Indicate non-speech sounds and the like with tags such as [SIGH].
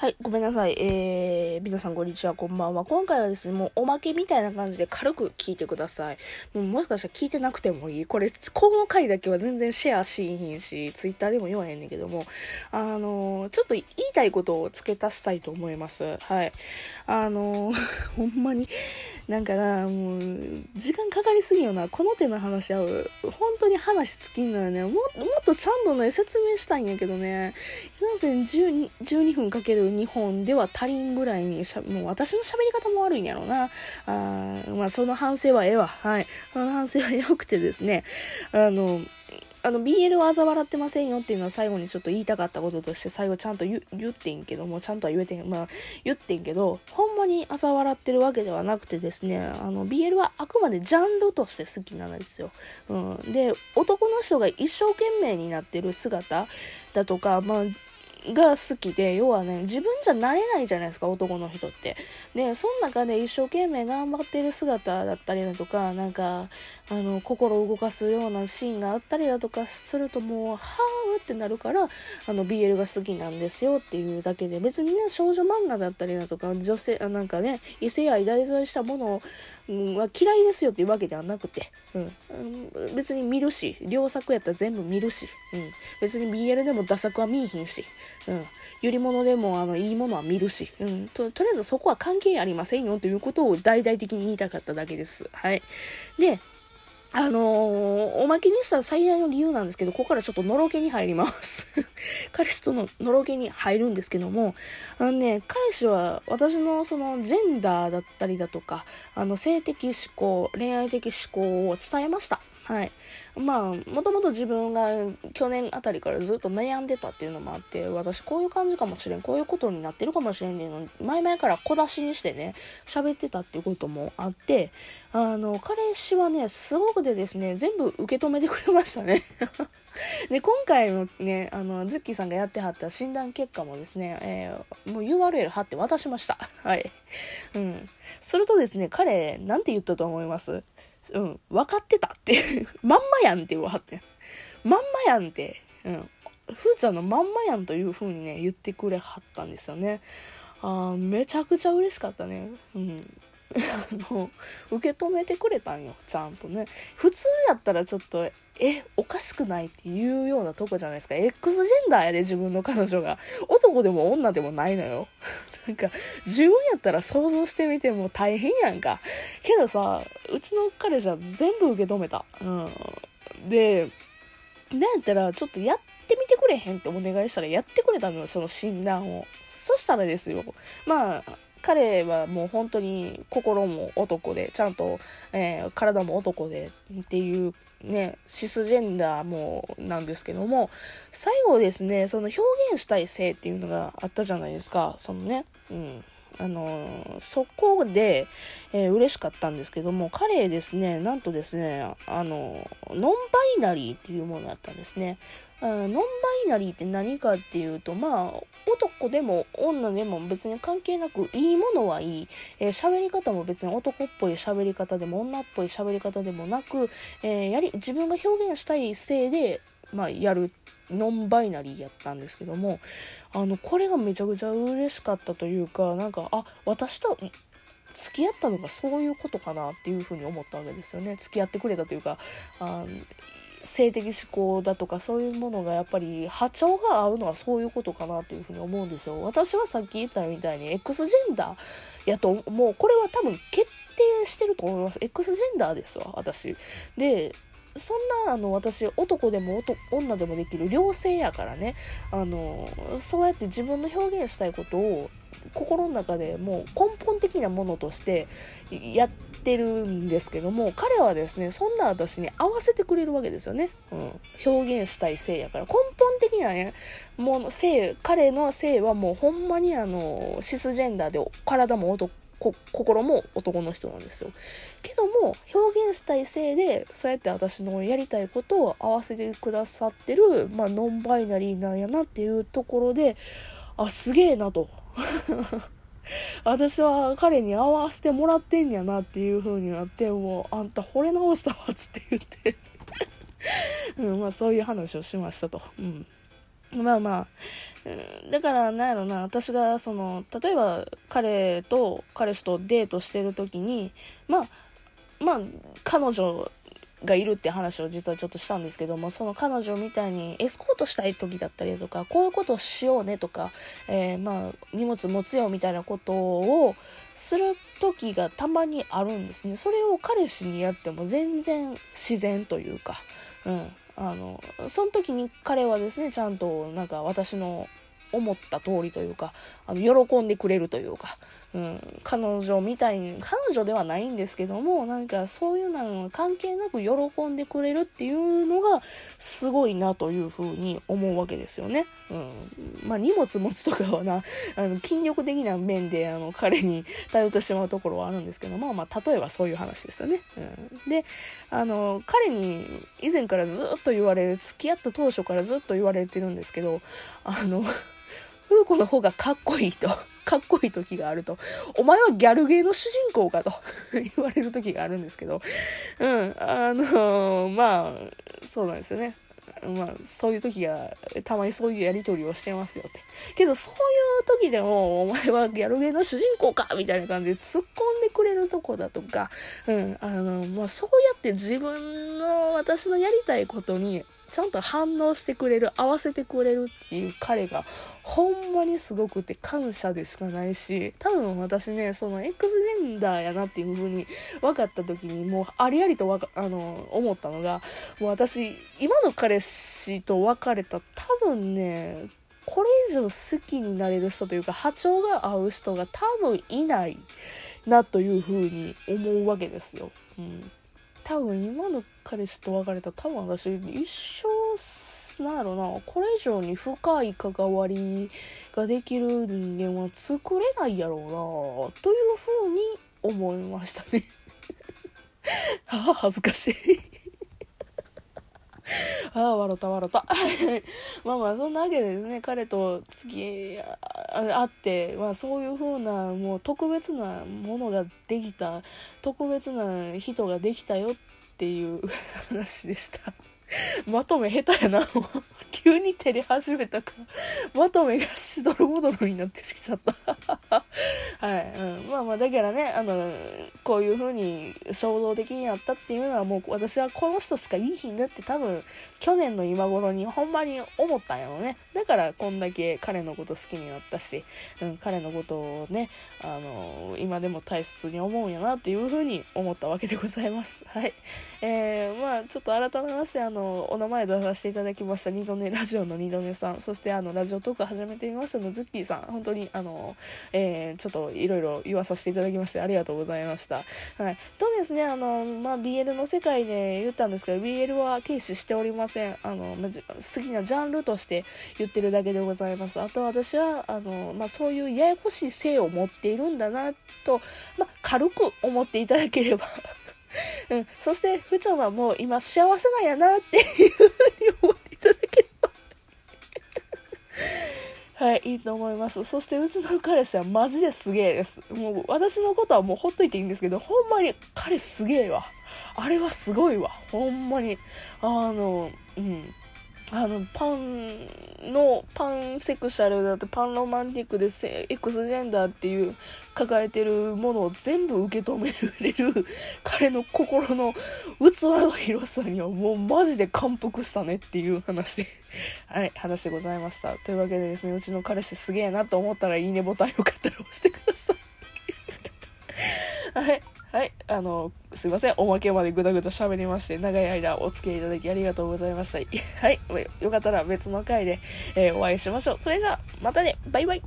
はい、ごめんなさい。えー、皆さんこんにちは、こんばんは。今回はですね、もうおまけみたいな感じで軽く聞いてください。もうもしかしたら聞いてなくてもいい。これ、この回だけは全然シェアしひんし、ツイッターでも言わへんねんけども、あのー、ちょっと言いたいことを付け足したいと思います。はい。あのー、[LAUGHS] ほんまに、なんかな、もう、時間かかりすぎよな。この手の話合う。本当に話尽きんのよね。ももっとちゃんとね、説明したいんやけどね、なぜ12、12分かける日本では足りんぐらいにしゃ、もう私の喋り方も悪いんやろうな。あまあ、その反省はええわ。はい。その反省は良くてですね、あの、あの、BL は嘲笑ってませんよっていうのは最後にちょっと言いたかったこととして最後ちゃんと言ってんけども、ちゃんとは言えてん、まあ、言ってんけど、ほんまに嘲笑ってるわけではなくてですね、あの、BL はあくまでジャンルとして好きなんですよ。うん。で、男の人が一生懸命になってる姿だとか、まあ、が好きで、要はね、自分じゃなれないじゃないですか、男の人って。で、その中で一生懸命頑張ってる姿だったりだとか、なんか、あの、心を動かすようなシーンがあったりだとかするともう、はぁってなるから、あの、BL が好きなんですよっていうだけで、別にね、少女漫画だったりだとか、女性、なんかね、異性愛題材したものは嫌いですよっていうわけではなくて、うん。別に見るし、良作やったら全部見るし、うん。別に BL でもダ作は見いひんし、うん。売り物でも、あの、いいものは見るし、うん。と、とりあえずそこは関係ありませんよということを大々的に言いたかっただけです。はい。で、あのー、おまけにした最大の理由なんですけど、ここからちょっとのろけに入ります。[LAUGHS] 彼氏とののろけに入るんですけども、あのね、彼氏は私のそのジェンダーだったりだとか、あの性的思考、恋愛的思考を伝えました。はい。まあ、もともと自分が去年あたりからずっと悩んでたっていうのもあって、私こういう感じかもしれん、こういうことになってるかもしれんっていうのを前々から小出しにしてね、喋ってたっていうこともあって、あの、彼氏はね、すごくでですね、全部受け止めてくれましたね。で、今回のね、あの、ズッキーさんがやってはった診断結果もですね、えー、もう URL 貼って渡しました。[LAUGHS] はい。うん。するとですね、彼、なんて言ったと思います？うん、分かってたって。[LAUGHS] まんまやんって言わはって。まんまやんって、うん。ふーちゃんのまんまやんという風にね、言ってくれはったんですよね。あめちゃくちゃ嬉しかったね。うん。[LAUGHS] もう、受け止めてくれたんよ、ちゃんとね。普通やったらちょっと、え、おかしくないっていうようなとこじゃないですか。X ジェンダーやで、自分の彼女が。男でも女でもないのよ。[LAUGHS] なんか、自分やったら想像してみても大変やんか。けどさ、うちの彼氏は全部受け止めた。うん。で、なんやったら、ちょっとやってみてくれへんってお願いしたらやってくれたのよ、その診断を。そしたらですよ。まあ、彼はもう本当に心も男で、ちゃんと、えー、体も男でっていうね、シスジェンダーもなんですけども、最後ですね、その表現したい性っていうのがあったじゃないですか、そのね、うん。あのそこで、えー、嬉しかったんですけども、彼ですね、なんとですね、あのノンバイナリーっていうものだったんですね。ノンナリーって何かっていうと、まあ、男でも女でも別に関係なく、いいものはいい。えー、喋り方も別に男っぽい喋り方でも女っぽい喋り方でもなく、えー、やり、自分が表現したい性で、まあ、やるノンバイナリーやったんですけども、あの、これがめちゃくちゃ嬉しかったというか、なんか、あ、私と付き合ったのがそういうことかなっていうふうに思ったわけですよね。付き合ってくれたというか、あ性的思考だとかそういうものがやっぱり波長が合うのはそういうことかなというふうに思うんですよ。私はさっき言ったみたいに X ジェンダーやと、もうこれは多分決定してると思います。X ジェンダーですわ、私。で、そんな、あの、私、男でも女でもできる良性やからね、あの、そうやって自分の表現したいことを、心の中でもう根本的なものとしてやっててるんですけども、彼はですね、そんな私に合わせてくれるわけですよね。うん。表現したい性やから。根本的なね、もう性、彼の性はもうほんまにあの、シスジェンダーで体も男、心も男の人なんですよ。けども、表現したいせいで、そうやって私のやりたいことを合わせてくださってる、まあ、ノンバイナリーなんやなっていうところで、あ、すげえなと。私は彼に合わせてもらってんやなっていう風になって、もう、あんた惚れ直したわ、つって言って [LAUGHS] うん、まあそういう話をしましたと。うん。まあまあ、うん、だからなんやろな、私がその、例えば彼と、彼氏とデートしてる時に、まあ、まあ、彼女がいるって話を実はちょっとしたんですけども、その彼女みたいにエスコートしたい時だったりとか、こういうことをしようねとか、えー、まあ、荷物持つよみたいなことをする時がたまにあるんですね。それを彼氏にやっても全然自然というか、うん。あの、その時に彼はですね、ちゃんとなんか私の思った通りというか、あの、喜んでくれるというか、うん、彼女みたいに、彼女ではないんですけども、なんかそういうのは関係なく喜んでくれるっていうのがすごいなというふうに思うわけですよね。うん。まあ荷物持つとかはな、[LAUGHS] あの、筋力的な面で、あの、彼に頼ってしまうところはあるんですけども、まあ例えばそういう話ですよね。うん。で、あの、彼に以前からずっと言われる、付き合った当初からずっと言われてるんですけど、あの、[LAUGHS] 風子の方がかっこいいと、かっこいい時があると、お前はギャルゲーの主人公かと [LAUGHS] 言われる時があるんですけど、うん、あのー、まあ、そうなんですよね。まあ、そういう時が、たまにそういうやりとりをしてますよって。けど、そういう時でも、お前はギャルゲーの主人公かみたいな感じで突っ込んでくれるとこだとか、うん、あの、まあ、そうやって自分の、私のやりたいことにちゃんと反応してくれる、合わせてくれるっていう彼が、ほんまにすごくて感謝でしかないし、多分私ね、その X ジェンダーやなっていう風に分かった時に、もうありありとわか、あの、思ったのが、もう私、今の彼氏と別れた多分ね、これ以上好きになれる人というか、波長が合う人が多分いないなという風に思うわけですよ。うん。多分今の彼氏と別れたら多分私一生なんやろなこれ以上に深い関わりができる人間は作れないやろうなというふうに思いましたね。[LAUGHS] ああ恥ずかしい。[LAUGHS] ああ、笑った笑った。[LAUGHS] まあまあ、そんなわけでですね、彼と次、会って、まあそういう風な、もう特別なものができた、特別な人ができたよっていう [LAUGHS] 話でした。まとめ下手やな、もう。急に照れ始めたか、まとめがしどろもどろになってきちゃった。はい。うん。まあまあ、だからね、あの、こういう風に衝動的にやったっていうのはもう私はこの人しかいい日になって多分、去年の今頃にほんまに思ったんやろね。だからこんだけ彼のこと好きになったし、うん、彼のことをね、あの、今でも大切に思うんやなっていう風に思ったわけでございます。[LAUGHS] はい。えー、まあ、ちょっと改めまして、あの、お名前出させていただきました二度寝ラジオの二度寝さん、そしてあの、ラジオトーク始めてみましたのズッキーさん、本当にあの、えー、ちょっといろいろ言わさせていただきましてありがとうございました。はい。とですね、あの、まあ、BL の世界で言ったんですけど、BL は軽視しておりません。あの、好きなジャンルとして言ってるだけでございます。あと私は、あの、まあ、そういうややこしい性を持っているんだな、と、まあ、軽く思っていただければ [LAUGHS] うん。そして、ふちゃんはもう今幸せなんやなっていうふうにはい、いいと思います。そして、うちの彼氏はマジですげえです。もう、私のことはもうほっといていいんですけど、ほんまに彼すげえわ。あれはすごいわ。ほんまに。あの、うん。あの、パンの、パンセクシャルだってパンロマンティックで X ジェンダーっていう抱えてるものを全部受け止めれる彼の心の器の広さにはもうマジで感服したねっていう話で [LAUGHS] はい、話でございました。というわけでですね、うちの彼氏すげえなと思ったらいいねボタンよかったら押してください [LAUGHS] はい。はい、あの、すいません。おまけまでぐだぐだ喋りまして、長い間お付き合いいただきありがとうございました。はい、よかったら別の回で、えー、お会いしましょう。それじゃあ、またねバイバイ